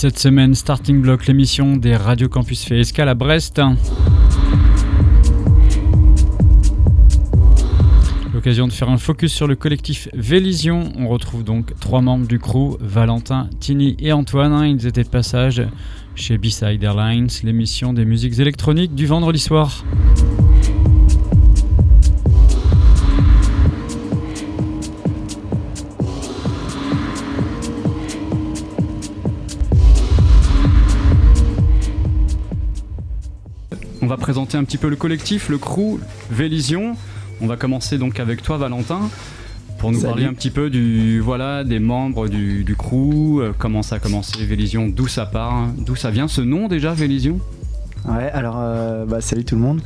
cette semaine, Starting Block, l'émission des Radio Campus fait escale à Brest. L'occasion de faire un focus sur le collectif Vélision. On retrouve donc trois membres du crew, Valentin, Tini et Antoine. Ils étaient de passage chez B-Side Airlines, l'émission des musiques électroniques du vendredi soir. On va présenter un petit peu le collectif, le crew, Vélision. On va commencer donc avec toi, Valentin, pour nous parler un petit peu du voilà des membres du, du crew, euh, comment ça a commencé, Vélision, d'où ça part, d'où ça vient ce nom déjà, Vélision? Ouais, alors euh, bah, salut tout le monde.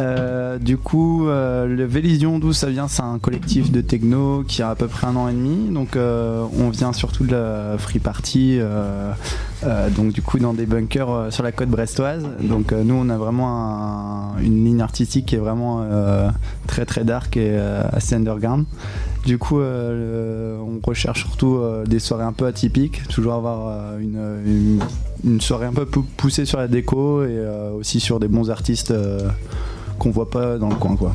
Euh, du coup, euh, le Vélision, d'où ça vient C'est un collectif de techno qui a à peu près un an et demi. Donc, on vient surtout de la free party, donc du coup dans des bunkers sur la côte brestoise. Donc, nous, on a vraiment un- une ligne artistique qui est vraiment très très dark et assez underground. Du coup, euh, on recherche surtout euh, des soirées un peu atypiques, toujours avoir euh, une, une- une soirée un peu pou- poussée sur la déco et euh, aussi sur des bons artistes euh, qu'on voit pas dans le coin, quoi.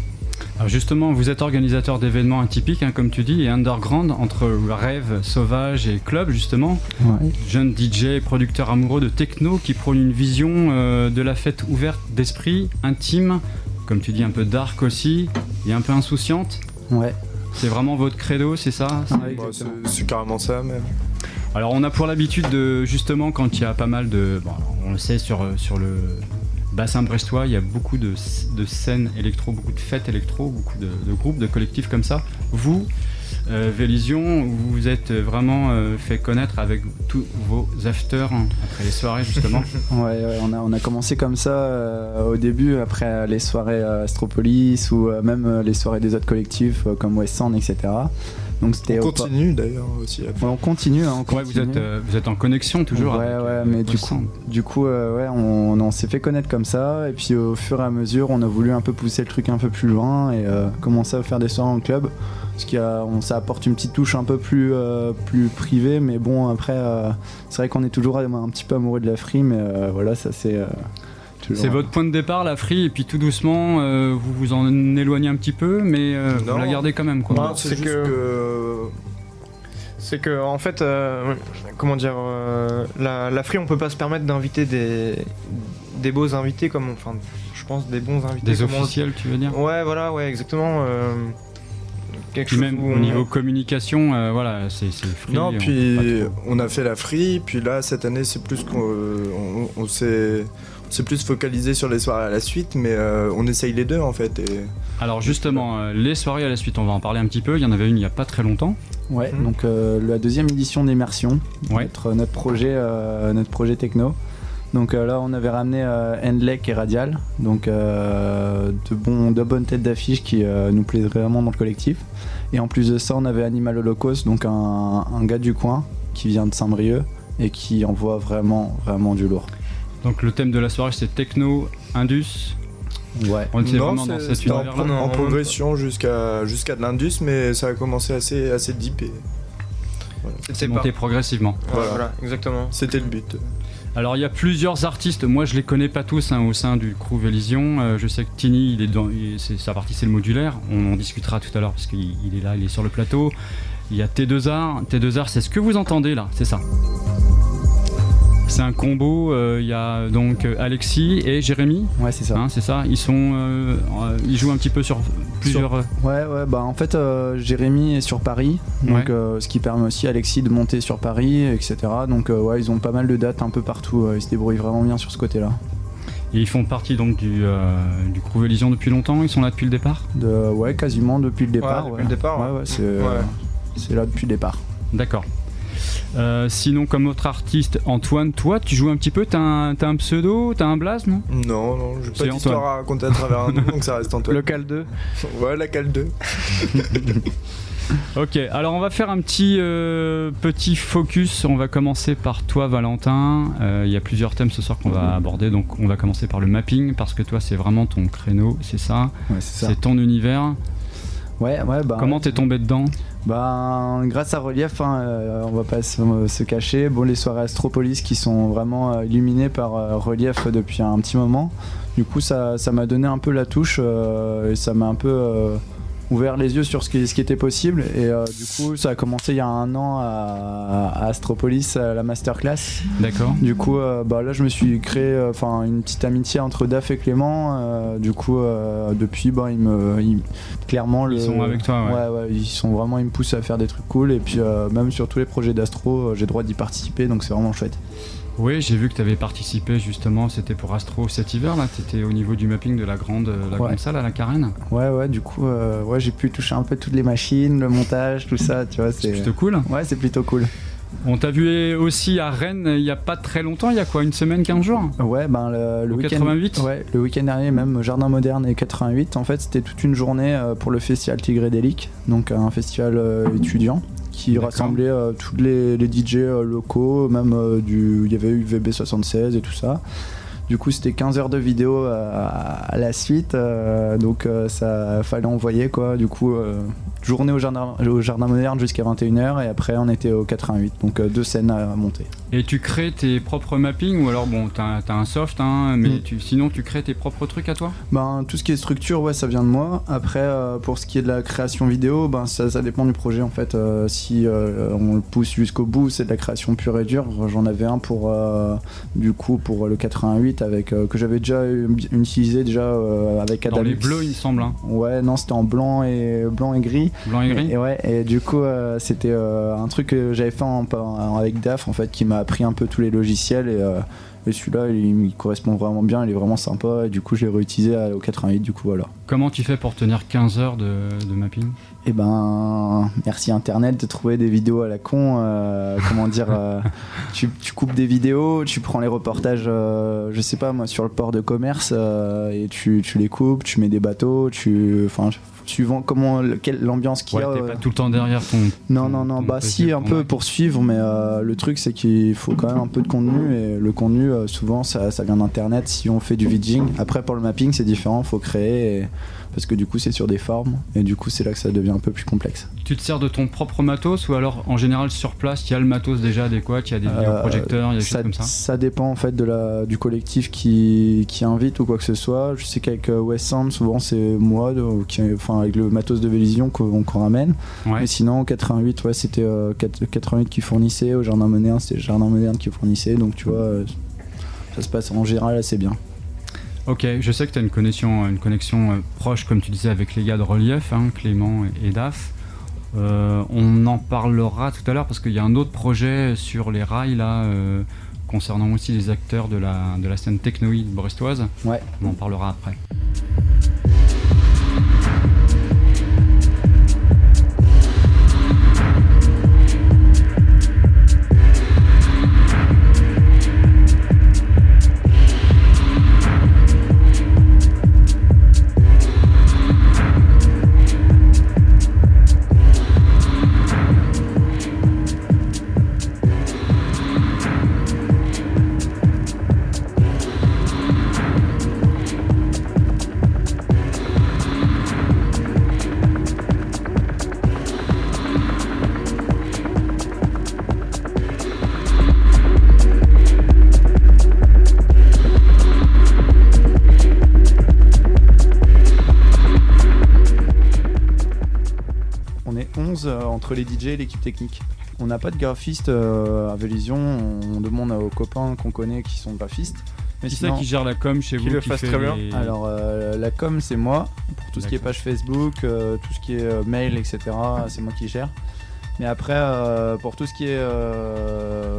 Alors justement, vous êtes organisateur d'événements atypiques, hein, comme tu dis, et underground entre rêve, sauvage et club, justement. Ouais. Jeune DJ, producteur amoureux de techno qui prône une vision euh, de la fête ouverte d'esprit, intime, comme tu dis, un peu dark aussi, et un peu insouciante. Ouais. C'est vraiment votre credo, c'est ça Ouais, Bah, c'est carrément ça même. Alors on a pour l'habitude de justement quand il y a pas mal de, bon, on le sait sur, euh, sur le bassin brestois, il y a beaucoup de, de scènes électro, beaucoup de fêtes électro, beaucoup de, de groupes, de collectifs comme ça. Vous, euh, Vélision, vous vous êtes vraiment euh, fait connaître avec tous vos afters hein, après les soirées justement. Ouais, on, a, commencé comme ça euh, au début, après les soirées euh, Astropolis ou même les soirées des autres collectifs comme West etc. Donc c'était On continue d'ailleurs aussi Ouais, on continue, hein, on ouais, vous continue. êtes, euh, vous êtes en connexion toujours. Ouais, avec, ouais, euh, mais du coup, du coup, euh, ouais, on, on s'est fait connaître comme ça, et puis au fur et à mesure, on a voulu un peu pousser le truc un peu plus loin et euh, commencer à faire des soirées en club, ce qui a, on, ça apporte une petite touche un peu plus, euh, plus privée, mais bon, après, euh, c'est vrai qu'on est toujours un, un petit peu amoureux de la free, mais euh, voilà, ça c'est. C'est votre point de départ, la free, et puis tout doucement, euh, vous vous en éloignez un petit peu, mais euh, vous la gardez quand même. Quoi. C'est que- que... C'est que en fait, euh, comment dire, euh, la, la Free, on peut pas se permettre d'inviter des, des beaux invités comme, enfin, je pense des bons invités. Des on- officiels, tu veux dire? Ouais, voilà, ouais, exactement. euh, quelque Puis chose même au on- niveau communication, euh, voilà, c'est free. Non, on puis on a fait la free, puis là cette année c'est plus qu'on on, on s'est on s'est plus focalisé sur les soirées à la suite, mais euh, on essaye les deux en fait. Et... Alors justement, euh, les soirées à la suite, on va en parler un petit peu. Il y en avait une il y a pas très longtemps. Ouais, Mhm. donc euh, la deuxième édition d'Immersion, Ouais. notre, notre, projet, euh, notre projet techno. Donc euh, là, on avait ramené euh, Endlek et Radial, donc euh, de, bons, de bonnes têtes d'affiche qui euh, nous plaisent vraiment dans le collectif. Et en plus de ça, on avait Animal Holocaust, donc un, un gars du coin qui vient de Saint-Brieuc et qui envoie vraiment, vraiment du lourd. Donc le thème de la soirée c'est techno, indus. Ouais. On était Non, vraiment dans c'est- cet c'était en, en même progression jusqu'à jusqu'à de l'Indus, mais ça a commencé assez, assez deep et C'est c'est monté pas- progressivement. Voilà. voilà, exactement. c'était le but. Alors il y a plusieurs artistes, moi je les connais pas tous hein, au sein du crew Vélision. Euh, je sais que Tini, il est dans, il- sa partie c'est le modulaire. On en discutera tout à l'heure parce qu'il il est là, il est sur le plateau. Il y a T2R. T2R, c'est ce que vous entendez là, c'est ça? C'est un combo. euh, Il y a donc euh, Alexis et Jérémy, Ouais, c'est ça. hein, c'est ça. Ils sont, euh, ils jouent un petit peu sur plusieurs. Ouais, ouais, bah en fait, euh, Jérémy est sur Paris, donc Ouais. euh, ce qui permet aussi à Alexis de monter sur Paris, etc. Donc euh, ouais, ils ont pas mal de dates un peu partout, euh, ils se débrouillent vraiment bien sur ce côté-là. Et ils font partie donc du, euh, du crew depuis longtemps? Ils sont là depuis le départ? De, ouais, quasiment depuis le départ. depuis le départ, Ouais, ouais. ouais, c'est euh, Ouais. c'est là depuis le départ. D'accord. Euh, sinon, comme autre artiste, Antoine, toi, tu joues un petit peu, t'as un, t'as un pseudo, t'as un blaze, non? Non, non, j'ai pas d'histoire à raconter à travers un nom, donc ça reste Antoine. Local 2. Ouais, la cale 2. Ok, alors on va faire un petit, euh, petit focus. On va commencer par toi, Valentin. Euh, Il y a plusieurs thèmes ce soir qu'on va aborder, donc on va commencer par le mapping, parce que toi, c'est vraiment ton créneau, c'est ça? Ouais, c'est ça. C'est ton univers. Ouais, ouais, bah. Comment t'es tombé dedans bah, grâce à Relief, hein, euh, on va pas se, se, cacher. Bon, les soirées Astropolis qui sont vraiment euh, illuminées par euh, Relief depuis un petit moment. Du coup, ça m'a donné un peu la touche et ça m'a un peu ouvert les yeux sur ce qui, ce qui était possible. Et euh, du coup, ça a commencé il y a un an à, Astropolis, à la masterclass. D'accord. Du coup, euh, bah, là, je me suis créé euh, enfin une petite amitié entre Daf et Clément. du coup, depuis, bah, ils me, clairement, ils sont avec toi. Ouais. ouais. ils sont vraiment, ils me poussent à faire des trucs cool. Et puis, même sur tous les projets d'Astro, j'ai droit d'y participer, donc c'est vraiment chouette. Oui, j'ai vu que tu avais participé justement, c'était pour Astro cet hiver là, tu étais au niveau du mapping de la grande, la grande salle à la Carène. Ouais, ouais, du coup, euh, ouais, j'ai pu toucher un peu toutes les machines, le montage, tout ça, tu vois. C'est plutôt cool. Ouais, c'est plutôt cool. On t'a vu aussi à Rennes il n'y a pas très longtemps, il y a quoi, une semaine, 15 jours? Ouais, ben le, le week-end. 88 Ouais, le week-end dernier, même Jardin Moderne et 88. En fait, c'était toute une journée euh, pour le festival Tigre Délic, donc un festival euh, étudiant qui rassemblait euh, tous les, DJ euh, locaux, même euh, du, il y avait eu VB76 et tout ça. Du coup, c'était 15 heures de vidéo à, la suite, donc ça fallait envoyer quoi. Du coup, journée au jardin, au jardin moderne jusqu'à 21h et après on était au 88, donc deux scènes à monter. Et tu crées tes propres mappings ou alors bon, t'as as un soft, hein, mais mm. sinon tu crées tes propres trucs à toi? Ben tout ce qui est structure, ouais, ça vient de moi. Après, euh, pour ce qui est de la création vidéo, ben ça, ça dépend du projet en fait. Euh, si euh, on le pousse jusqu'au bout, c'est de la création pure et dure. J'en avais un pour du coup pour le 88 avec que j'avais déjà utilisé déjà avec Adam. Dans les bleus, il me semble. Hein. Ouais, non, c'était en blanc et blanc et gris. Blanc et gris. Et, ouais, et du coup c'était un truc que j'avais fait avec DAF en fait qui m'a pris un peu tous les logiciels et, euh, celui-là il, correspond vraiment bien, il est vraiment sympa et du coup je l'ai réutilisé au 88 du coup voilà. Comment tu fais pour tenir 15 heures de, mapping? Eh ben merci internet de trouver des vidéos à la con, euh, comment dire, euh, tu, coupes des vidéos, tu prends les reportages, je sais pas moi sur le port de commerce et tu, tu les coupes, tu mets des bateaux, tu, enfin suivant comment l'ambiance qu'il y a. T'es pas tout le temps derrière ton. Non, non, non. Bah, si, un peu pour suivre, mais euh, le truc, c'est qu'il faut quand même un peu de contenu. Et le contenu, euh, souvent, ça, ça vient d'Internet si on fait du vidging. Après, pour le mapping, c'est différent, faut créer. Et parce que du coup c'est sur des formes et du coup c'est là que ça devient un peu plus complexe. Tu te sers de ton propre matos ou alors en général sur place il y a le matos déjà adéquat, il y a des euh, projecteurs, il y a des ça, choses comme ça? Ça dépend en fait de la, du collectif qui, qui invite ou quoi que ce soit. Je sais qu'avec euh, West Sound souvent c'est moi, qui, enfin avec le matos de Vélision qu'on ramène. Mais sinon 88 ouais c'était 88 euh, qui fournissait, au Jardin Moderne c'était Jardin Moderne qui fournissait donc tu vois ça se passe en général assez bien. Ok, je sais que tu as une connexion, une connexion euh, proche, comme tu disais, avec les gars de Relief, hein, Clément et, DAF. Euh, on en parlera tout à l'heure parce qu'il y a un autre projet sur les rails là, euh, concernant aussi les acteurs de la, de la scène technoïde brestoise. Ouais. On en parlera après. Les DJ et l'équipe technique. On n'a pas de graphiste euh, à Vélision, on demande aux copains qu'on connaît qui sont graphistes. Mais qui c'est qui gère la com chez vous le fasse très bien Alors euh, la com c'est moi, pour tout ce qui est page Facebook, euh, tout ce qui est mail, etc. C'est moi qui gère. Mais après, pour tout ce qui est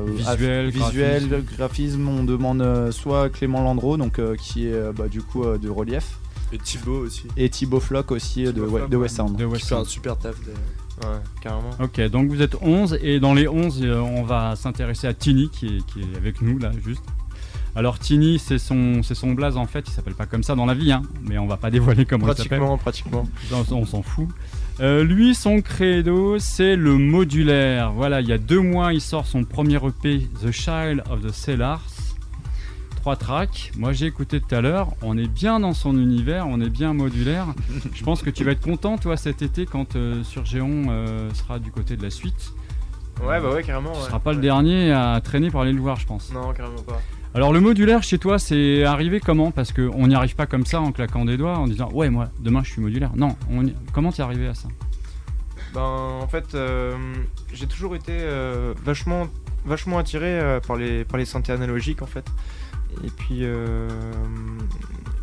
visuel, visuel graphisme. on demande soit Clément Landreau, donc qui est bah, du coup de relief. Et Thibaut aussi. Et Thibaut Flock aussi de, de, West Sound. De West Sound. un super taf. Ouais, carrément. Ok, donc vous êtes 11 et dans les 11, euh, on va s'intéresser à Tini qui est, qui est, avec nous là, juste. Alors Tini, c'est son, c'est son blaze en fait, il s'appelle pas comme ça dans la vie, hein, mais on va pas dévoiler comment il s'appelle. Pratiquement, On, s'en fout. Euh, lui, son credo, c'est le modulaire. Voilà, il y a deux mois, il sort son premier EP, The Child of the Cellars. Trois tracks. Moi, j'ai écouté tout à l'heure. On est bien dans son univers, on est bien modulaire. Je pense que tu vas être content, toi, cet été, quand euh, sur Géon euh, sera du côté de la suite. Ouais, bah ouais, carrément. Tu ouais. seras pas le dernier à traîner pour aller le voir, je pense. Non, carrément pas. Alors, le modulaire chez toi, c'est arrivé comment? Parce qu'on n'y arrive pas comme ça en claquant des doigts, en disant Ouais, moi, demain, je suis modulaire. Non, on y- comment t'es arrivé à ça? Ben, en fait, euh, j'ai toujours été euh, vachement, vachement attiré euh, par, les, par les synthés analogiques, en fait. Et puis, euh,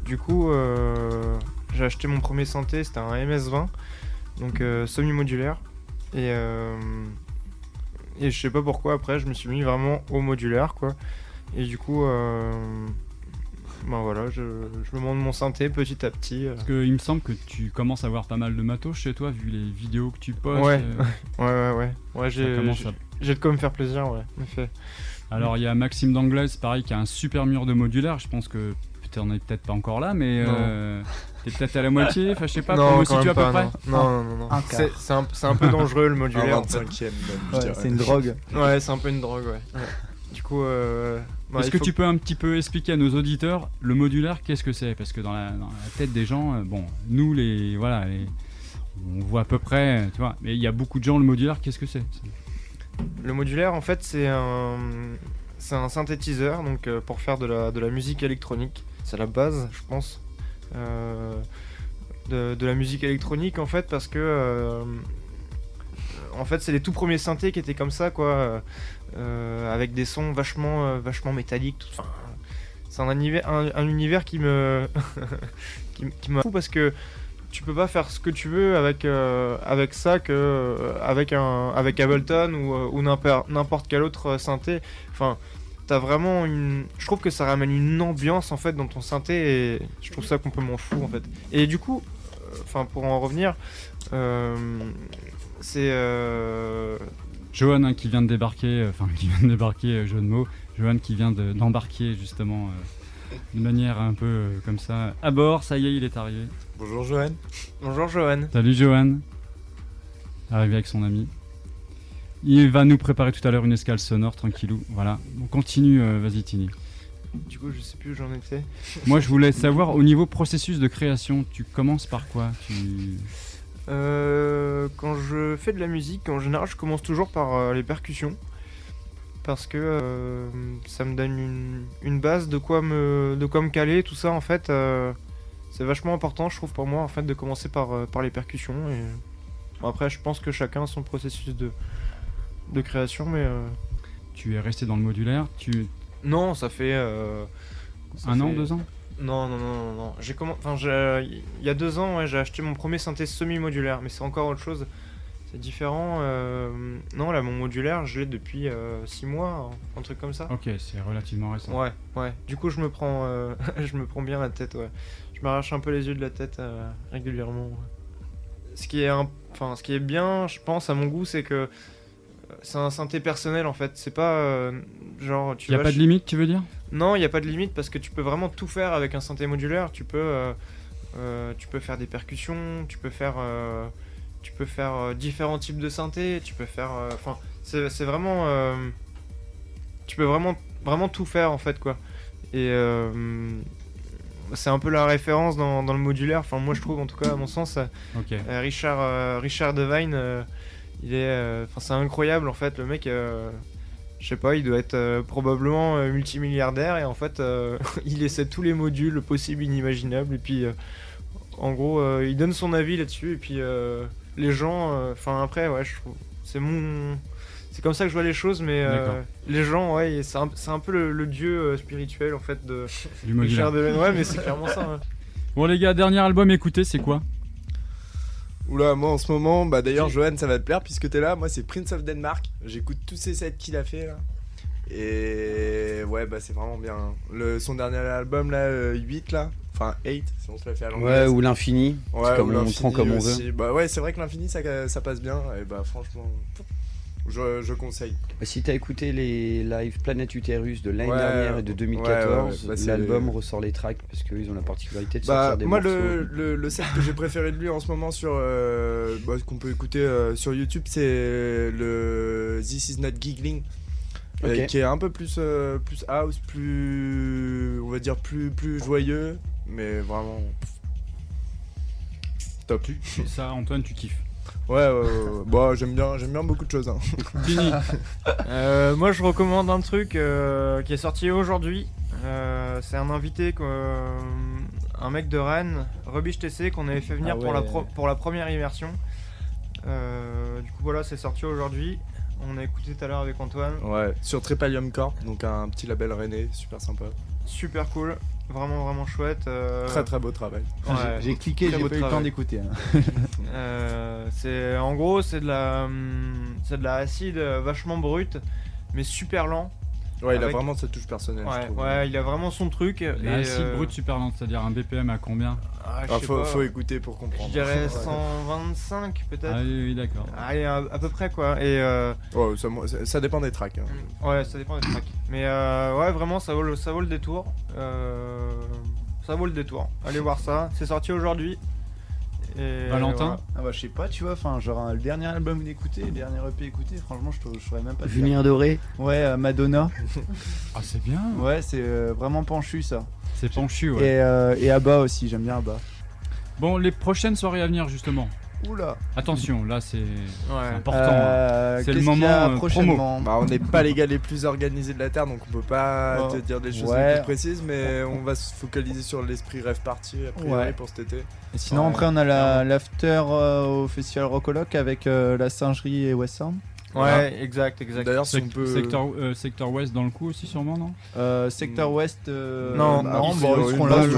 du coup, euh, j'ai acheté mon premier synthé, c'était un MS-20, donc euh, semi-modulaire. Et, et je sais pas pourquoi, après, je me suis mis vraiment au modulaire, quoi. Et du coup, ben voilà, je, je me monte mon synthé petit à petit. Parce qu'il me semble que tu commences à avoir pas mal de matos chez toi, vu les vidéos que tu postes. Ouais. Ouais, ouais, ouais. Ouais, j'ai de quoi me faire plaisir, ouais, en effet. Alors il y a Maxime d'Anglaise, pareil, qui a un super mur de modulaire. Je pense que t'en es peut-être pas encore là, mais euh, t'es peut-être à la moitié. Enfin, je sais pas, non, comment quand situes à même peu pas, près non. Non, non, non, quart. C'est un, peu dangereux le Un modulaire. en fait. 25ème même, je Ouais, dirais. c'est une drogue. Ouais, c'est un peu une drogue, ouais. Ouais. Du coup, euh, bah, Est-ce que faut- tu peux un petit peu expliquer à nos auditeurs le modulaire, qu'est-ce que c'est? Parce que dans la, dans la tête des gens, euh, bon, nous les, voilà, les- on voit à peu près, tu vois. Mais il y a beaucoup de gens le modulaire, qu'est-ce que c'est? Le modulaire, en fait, c'est un, c'est un synthétiseur donc euh, pour faire de la, de la musique électronique. C'est la base, je pense, euh, de, la musique électronique, en fait, parce que euh, en fait, c'est les tout premiers synthés qui étaient comme ça, quoi, avec des sons vachement, vachement métalliques. Tout, enfin, c'est un univers, un, un univers qui me, qui, qui m'a fou parce que tu peux pas faire ce que tu veux avec, euh, avec ça que euh, avec un avec Ableton ou, euh, n'importe quel autre synthé. Enfin, t'as vraiment une. Je trouve que ça ramène une ambiance en fait dans ton synthé et je trouve ça complètement fou en fait. Et du coup, enfin pour en revenir, c'est euh, Johan hein, qui vient de débarquer, enfin qui vient de débarquer, jeu de. Johan qui vient de- d'embarquer justement de manière un peu euh, comme ça. À bord, ça y est, il est arrivé. Bonjour Johan. bonjour Johan. Salut Johan. Arrivé avec son ami. Il va nous préparer tout à l'heure une escale sonore, tranquillou. Voilà. On continue, euh, vas-y Tini. Du coup, je sais plus où j'en étais. Moi, je voulais savoir, au niveau processus de création, tu commences par quoi? Tu... Euh, quand je fais de la musique, en général, je commence toujours par euh, les percussions. Parce que euh, ça me donne une, une base de quoi, me, de quoi me caler, tout ça en fait. euh, c'est vachement important, je trouve, pour moi, en fait, de commencer par, euh, par les percussions. Et... Bon, après, je pense que chacun a son processus de, de création, mais. tu es resté dans le modulaire tu... Non, ça fait. ça Un an, deux ans? Non, non, non, non, non. J'ai enfin, j'ai- il y a deux ans, ouais, j'ai acheté mon premier synthé semi-modulaire, mais c'est encore autre chose. C'est différent. euh, Non, là, mon modulaire, je l'ai depuis euh, six mois, un truc comme ça. Ok, c'est relativement récent. Ouais, ouais. Du coup, je me prends, euh, je me prends bien la tête, ouais. Je m'arrache un peu les yeux de la tête euh, régulièrement. ouais. Ce qui est, un- enfin, ce qui est bien, je pense, à mon goût, c'est que euh, c'est un synthé personnel en fait. C'est pas euh, genre tu Il n'y a vas pas de limite, tu veux dire? Non, il n'y a pas de limite parce que tu peux vraiment tout faire avec un synthé modulaire. Tu peux, euh, euh, tu peux faire des percussions, tu peux faire, euh, tu peux faire euh, différents types de synthés, tu peux faire, euh, enfin, c'est c'est vraiment, euh, tu peux vraiment, vraiment tout faire en fait quoi. Et c'est un peu la référence dans, dans le modulaire. Enfin, moi je trouve en tout cas à mon sens, euh, Richard, euh, Richard Devine, euh, il est, enfin, c'est incroyable en fait. Le mec, je sais pas, il doit être probablement multimilliardaire et en fait, il essaie tous les modules possibles, inimaginables. Et puis, en gros, il donne son avis là-dessus. Et puis, les gens, euh, enfin après, ouais, je trouve, c'est mon, c'est comme ça que je vois les choses. Mais euh, les gens, ouais, c'est un, c'est un peu le, le dieu euh, spirituel en fait de Du modulaire. Devine. Ouais, mais c'est clairement ça. hein. Bon les gars, dernier album écouté, c'est quoi? Oula, moi en ce moment, bah d'ailleurs, Johan, ça va te plaire puisque t'es là. Moi, c'est Prince of Denmark. J'écoute tous ces sets qu'il a fait là. Et ouais, bah c'est vraiment bien. Le, son dernier album là, euh, 8 là. Enfin, 8, si on se la fait à Ouais, l'anglaise. ou l'infini. Ouais, comme ou on prend comme on aussi. Bah ouais, c'est vrai que l'infini ça, ça passe bien. Et bah franchement, je, je conseille. Bah, Si t'as écouté les live Planète Utérus de l'année Ouais, dernière et de ouais, 2014, ouais, bah, l'album ressort les tracks parce qu'ils ont la particularité de Bah, sortir des moi, le, le, le set que j'ai préféré de lui en ce moment sur euh, bah, qu'on peut écouter euh, sur YouTube, c'est le This Is Not Giggling. euh, qui est un peu plus, euh, plus house, plus. On va dire plus, plus joyeux, mais vraiment. Top. Et ça, Antoine, tu kiffes. Ouais, ouais, ouais, ouais. Bon, j'aime bien, j'aime bien beaucoup de choses. hein. Fini. Euh, moi, je recommande un truc euh, qui est sorti aujourd'hui. Euh, c'est un invité, un mec de Rennes, Rubbish TC, qu'on avait fait venir Ah pour, la pro- pour la première immersion. Euh, du coup, voilà, c'est sorti aujourd'hui. On a écouté tout à l'heure avec Antoine. Ouais, sur Trepalium Corp, donc un petit label rennais, super sympa. Super cool, vraiment, vraiment chouette. euh, Très très beau travail. ouais. J'ai cliqué, j'ai pas eu le temps d'écouter. hein. Euh, c'est en gros c'est de la hum, c'est de la acide euh, vachement brute mais super lent. Ouais, il a vraiment sa touche personnelle, je Ouais, trouve. ouais, il a vraiment son truc. et, L'acide euh, brut super lente, c'est-à-dire un BPM à combien ah, je Ah, faut, écouter pour Je comprendre. dirais Ouais. 125 peut-être. Ah oui, oui, d'accord. Allez, à, à peu près quoi. Et euh, Ouais, ça, ça- ça dépend des tracks. hein. ouais, ça dépend des tracks. Mais euh, ouais, vraiment, ça vaut le, ça vaut le détour. Euh, ça vaut le détour. Allez voir ça. C'est sorti aujourd'hui. Et Valentin voilà. Ah bah je sais pas, tu vois, enfin genre le dernier album d'écouter, le dernier EP écouté, franchement je, te- je saurais même pas. Julien Doré. Ouais, euh, Madonna. Ah, c'est bien. Ouais, c'est euh, vraiment penchu ça. C'est penchu, ouais. Et, euh, et Abba aussi, j'aime bien Abba. Bon, les prochaines soirées à venir, justement. Oula. Attention, là, c'est Ouais. important. hein. Euh, C'est le qu'est-ce qu'il y moment, a euh, prochainement. Bah, on n'est pas les gars les plus organisés de la Terre, donc on peut pas Oh. te dire des choses Ouais. plus précises, mais on va se focaliser sur l'esprit rêve party a priori Ouais. pour cet été. Et sinon Ouais, après on a la- l'after euh, au festival Rockoloc avec euh, la singerie et West Sound. Ouais, exact, exact. D'ailleurs, si Sec- on peut. secteur, euh, secteur ouest dans le coup aussi, sûrement, non Euh, secteur Ouest. euh, Non, non, ils bon, sont- ils seront là. ils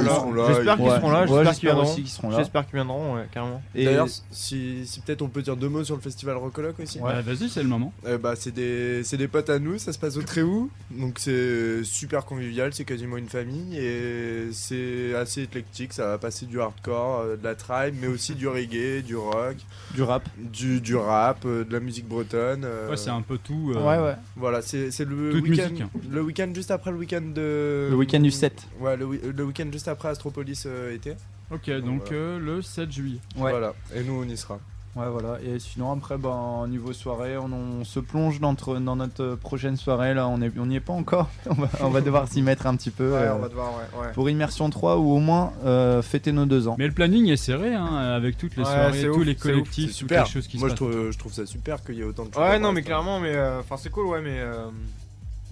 J'espère qu'ils Ouais. seront là, Ouais, j'espère qu'ils viendront. J'espère qu'ils viendront, ouais, carrément. Et- D'ailleurs, si, si peut-être on peut dire deux mots sur le festival Rockoloc aussi. Bah, Vas-y, c'est le moment. Euh, bah, c'est des, c'est des potes à nous, ça se passe au Tréhou, donc c'est super convivial, c'est quasiment une famille et c'est assez éclectique, ça va passer du hardcore, euh, de la tribe, mais aussi du reggae, du rock, du rap. du, du rap, euh, de la musique bretonne. Euh, Ouais, c'est un peu tout. euh, Ouais, ouais. Voilà, c'est c'est le week-end, musique. le week-end juste après le week-end de. Le week-end du 7. Ouais, le, le week-end juste après Astropolis euh, été. Ok, donc euh, le 7 juillet. Ouais. Voilà, et nous on y sera. Ouais, voilà. Et sinon, après, ben, niveau soirée, on, on se plonge dans notre, dans notre prochaine soirée. Là, on est- on n'y est pas encore. on, va, on va devoir s'y mettre un petit peu. Ouais, euh, on va devoir, ouais. ouais. Pour Immersion 3 ou au moins euh, fêter nos deux ans. Mais le planning est serré, hein, avec toutes les Ouais, soirées, c'est tous ouf, les collectifs, C'est toutes super. les choses qui Moi se je passent. trouve, je trouve ça super qu'il y ait autant de choses. Ouais, non, mais clairement, mais euh, enfin, c'est cool, ouais, mais.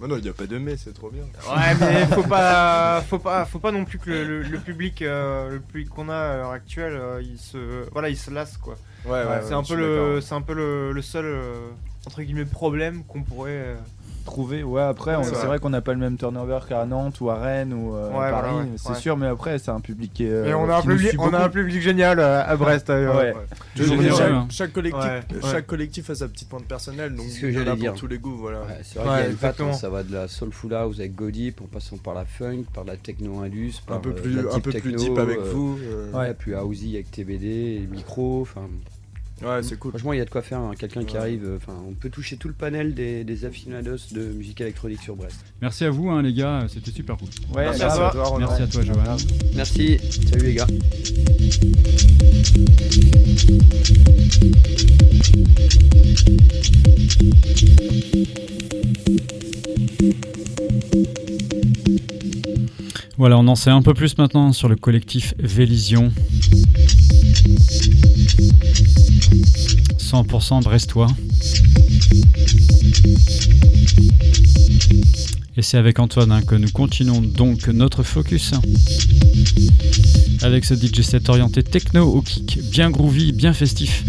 Euh, Bah non, il n'y a pas de mais, c'est trop bien. Ouais, mais faut pas, faut pas, faut pas non plus que le, le- le public, euh, le public qu'on a à l'heure actuelle, euh, il se, voilà, il se lasse quoi. Ouais, ouais, ouais, c'est un je peu le, c'est un peu le, le seul euh, entre guillemets problème qu'on pourrait. Euh, Trouver, ouais, après, Ouais, c'est ouais. vrai qu'on n'a pas le même turnover qu'à Nantes ou à Rennes ou euh, Ouais, à Paris, voilà, ouais, c'est ouais. sûr, mais après, c'est un public qui est. euh, Et on a un qui nous public, suit on a un public génial euh, à Brest. Toujours chaque, chaque collectif, Ouais, chaque collectif a sa petite pointe personnelle, donc C'est ce que il y en a j'allais pour dire. tous les goûts, voilà. Ouais, c'est vrai Ouais, qu'il y a une patte, hein, ça va de la soulful house avec Godip en passant par la funk, par la techno indus, par un peu euh, plus, la un deep peu plus deep avec euh, vous. euh, Ouais, plus housey avec TBD, et micro, enfin Ouais, c'est cool. franchement il y a de quoi faire, hein, quelqu'un qui arrive, euh, enfin on peut toucher tout le panel des, des aficionados de musique électronique sur Brest. Merci à vous, hein, les gars, c'était super cool. Ouais, Merci à toi. Merci à toi, Johan. Merci, salut les gars. Voilà, on en sait un peu plus maintenant sur le collectif Vélision. 100% brestois. Et c'est avec Antoine hein, que nous continuons donc notre focus. Avec ce DJ set orienté techno au kick, bien groovy, bien festif.